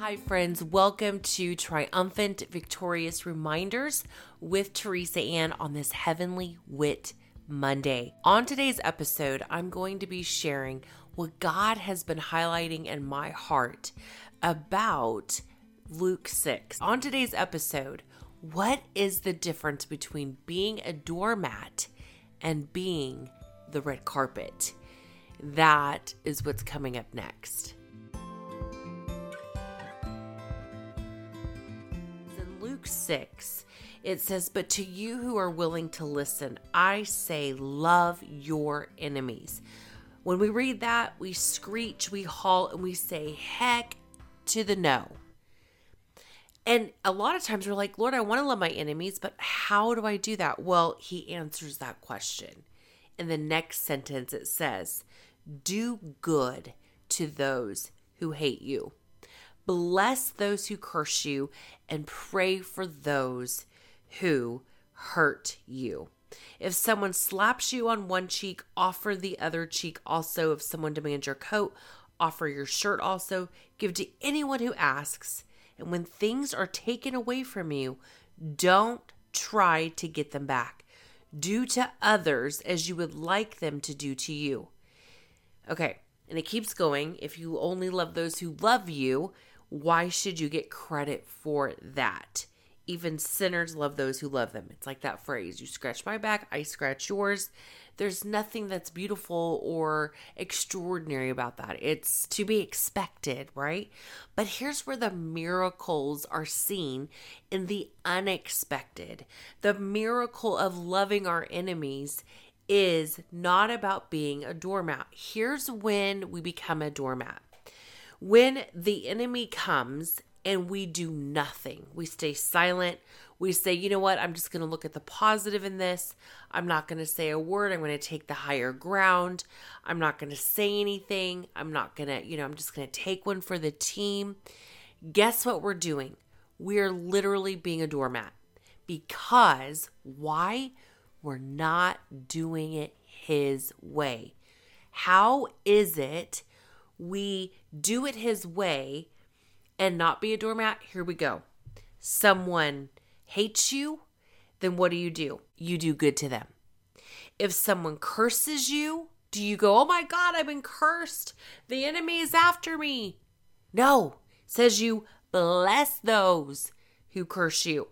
Hi, friends. Welcome to Triumphant Victorious Reminders with Teresa Ann on this Heavenly Wit Monday. On today's episode, I'm going to be sharing what God has been highlighting in my heart about Luke 6. On today's episode, what is the difference between being a doormat and being the red carpet? That is what's coming up next. Luke 6, it says, But to you who are willing to listen, I say, love your enemies. When we read that, we screech, we halt, and we say, heck to the no. And a lot of times we're like, Lord, I want to love my enemies, but how do I do that? Well, he answers that question. In the next sentence, it says, Do good to those who hate you. Bless those who curse you and pray for those who hurt you. If someone slaps you on one cheek, offer the other cheek also. If someone demands your coat, offer your shirt also. Give to anyone who asks. And when things are taken away from you, don't try to get them back. Do to others as you would like them to do to you. Okay, and it keeps going. If you only love those who love you, why should you get credit for that? Even sinners love those who love them. It's like that phrase you scratch my back, I scratch yours. There's nothing that's beautiful or extraordinary about that. It's to be expected, right? But here's where the miracles are seen in the unexpected. The miracle of loving our enemies is not about being a doormat. Here's when we become a doormat. When the enemy comes and we do nothing. We stay silent. We say, you know what? I'm just going to look at the positive in this. I'm not going to say a word. I'm going to take the higher ground. I'm not going to say anything. I'm not going to, you know, I'm just going to take one for the team. Guess what we're doing? We're literally being a doormat. Because why? We're not doing it his way. How is it we do it his way and not be a doormat, here we go. Someone hates you, then what do you do? You do good to them. If someone curses you, do you go, oh my God, I've been cursed. The enemy is after me. No, says you bless those who curse you.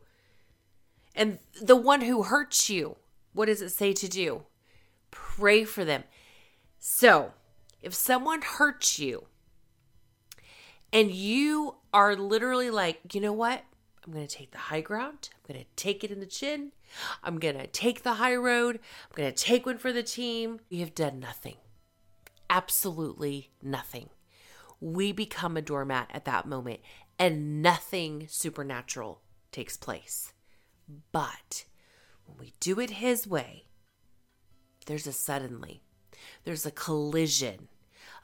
And the one who hurts you, what does it say to do? Pray for them. So, if someone hurts you, and you are literally like, you know what? I'm going to take the high ground. I'm going to take it in the chin. I'm going to take the high road. I'm going to take one for the team. We have done nothing. Absolutely nothing. We become a doormat at that moment and nothing supernatural takes place. But when we do it His way, there's a suddenly, there's a collision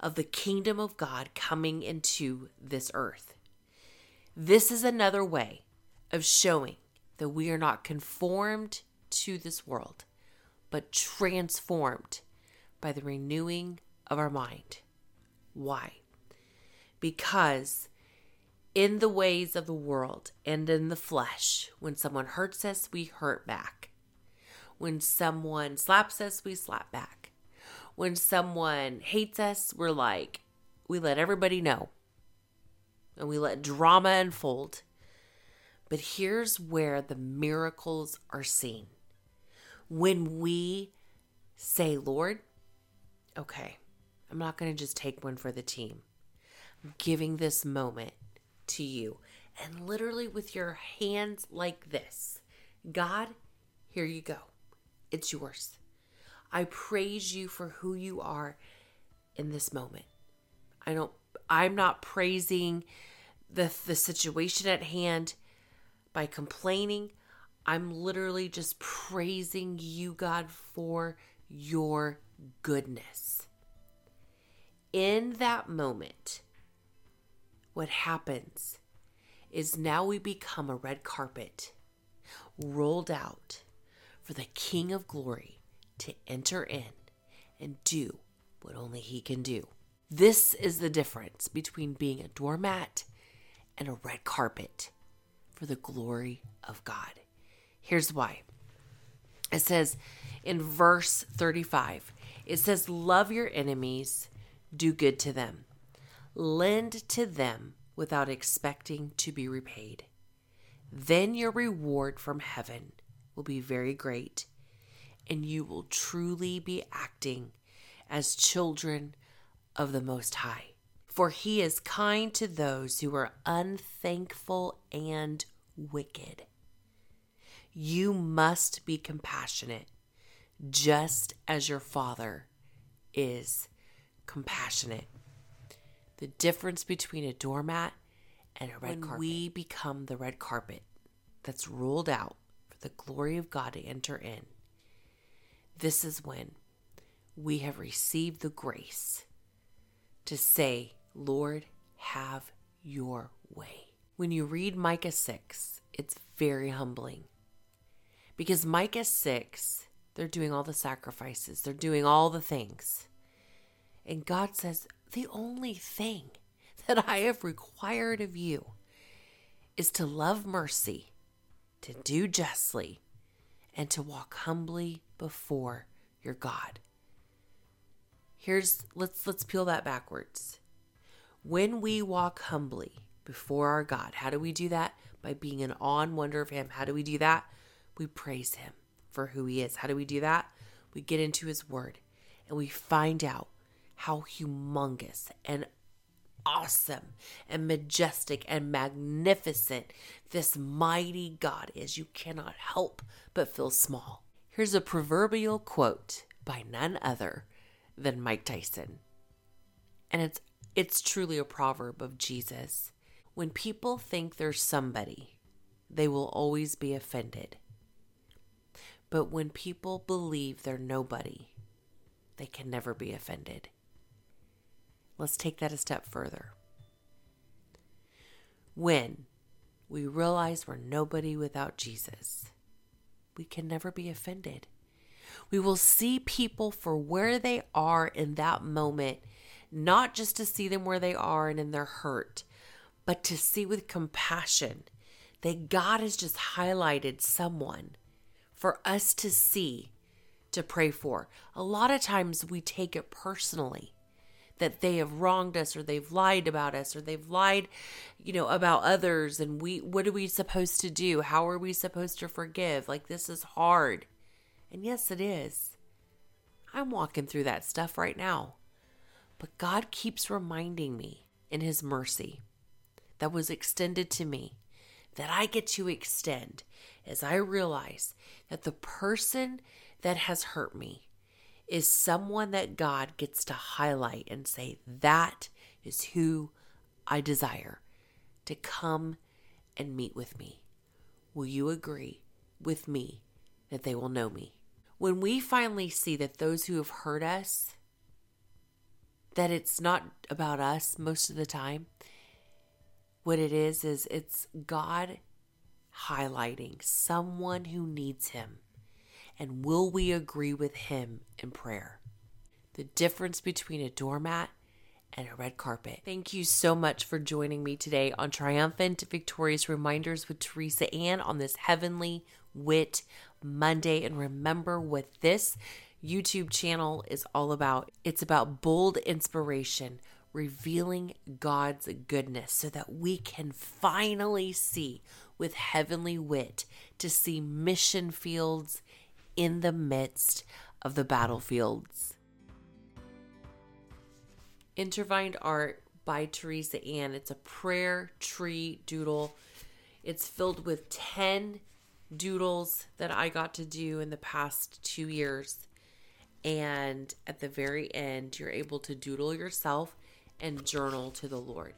of the kingdom of God coming into this earth. This is another way of showing that we are not conformed to this world, but transformed by the renewing of our mind. Why? Because in the ways of the world and in the flesh, when someone hurts us, we hurt back. When someone slaps us, we slap back when someone hates us, we're like, we let everybody know and we let drama unfold. But here's where the miracles are seen. When we say, Lord, okay, I'm not going to just take one for the team. I'm giving this moment to you. And literally with your hands like this, God, here you go. It's yours. I praise you for who you are in this moment. I don't I'm not praising the the situation at hand by complaining. I'm literally just praising you God for your goodness. In that moment, what happens is now we become a red carpet rolled out for the King of Glory to enter in and do what only He can do. This is the difference between being a doormat and a red carpet for the glory of God. Here's why. It says in verse 35, it says, Love your enemies, do good to them, lend to them without expecting to be repaid. Then your reward from heaven will be very great, and you will truly be acting as children of the Most High. For he is kind to those who are unthankful and wicked. You must be compassionate, just as your Father is compassionate. The difference between a doormat and a red when carpet. We become the red carpet that's rolled out for the glory of God to enter in. This is when we have received the grace to say, Lord, have your way. When you read Micah 6, it's very humbling because Micah 6, they're doing all the sacrifices, they're doing all the things. And God says, The only thing that I have required of you is to love mercy, to do justly, and to walk humbly before your God. Here's let's let's peel that backwards. When we walk humbly before our God, how do we do that? By being in awe and wonder of Him. How do we do that? We praise Him for who He is. How do we do that? We get into His Word and we find out how humongous and awesome and majestic and magnificent this mighty God is. You cannot help but feel small. Here's a proverbial quote by none other than Mike Tyson. And it's it's truly a proverb of Jesus. When people think they're somebody, they will always be offended. But when people believe they're nobody, they can never be offended. Let's take that a step further. When we realize we're nobody without Jesus, we can never be offended. We will see people for where they are in that moment, not just to see them where they are and in their hurt, but to see with compassion that God has just highlighted someone for us to see, to pray for. A lot of times we take it personally that they have wronged us or they've lied about us or they've lied you know about others and we what are we supposed to do how are we supposed to forgive like this is hard and yes, it is. I'm walking through that stuff right now. But God keeps reminding me in His mercy that was extended to me that I get to extend as I realize that the person that has hurt me is someone that God gets to highlight and say, that is who I desire to come and meet with me. Will you agree with me that they will know me? when we finally see that those who have hurt us, that it's not about us most of the time, what it is, is it's God highlighting someone who needs Him. And will we agree with Him in prayer? The difference between a doormat and a red carpet. Thank you so much for joining me today on Triumphant Victorious Reminders with Teresa Ann on this Heavenly Wit Monday. And remember what this YouTube channel is all about it's about bold inspiration, revealing God's goodness so that we can finally see with heavenly wit to see mission fields in the midst of the battlefields. Intertwined Art by Teresa Ann. It's a prayer tree doodle. It's filled with 10 doodles that I got to do in the past two years. And at the very end, you're able to doodle yourself and journal to the Lord.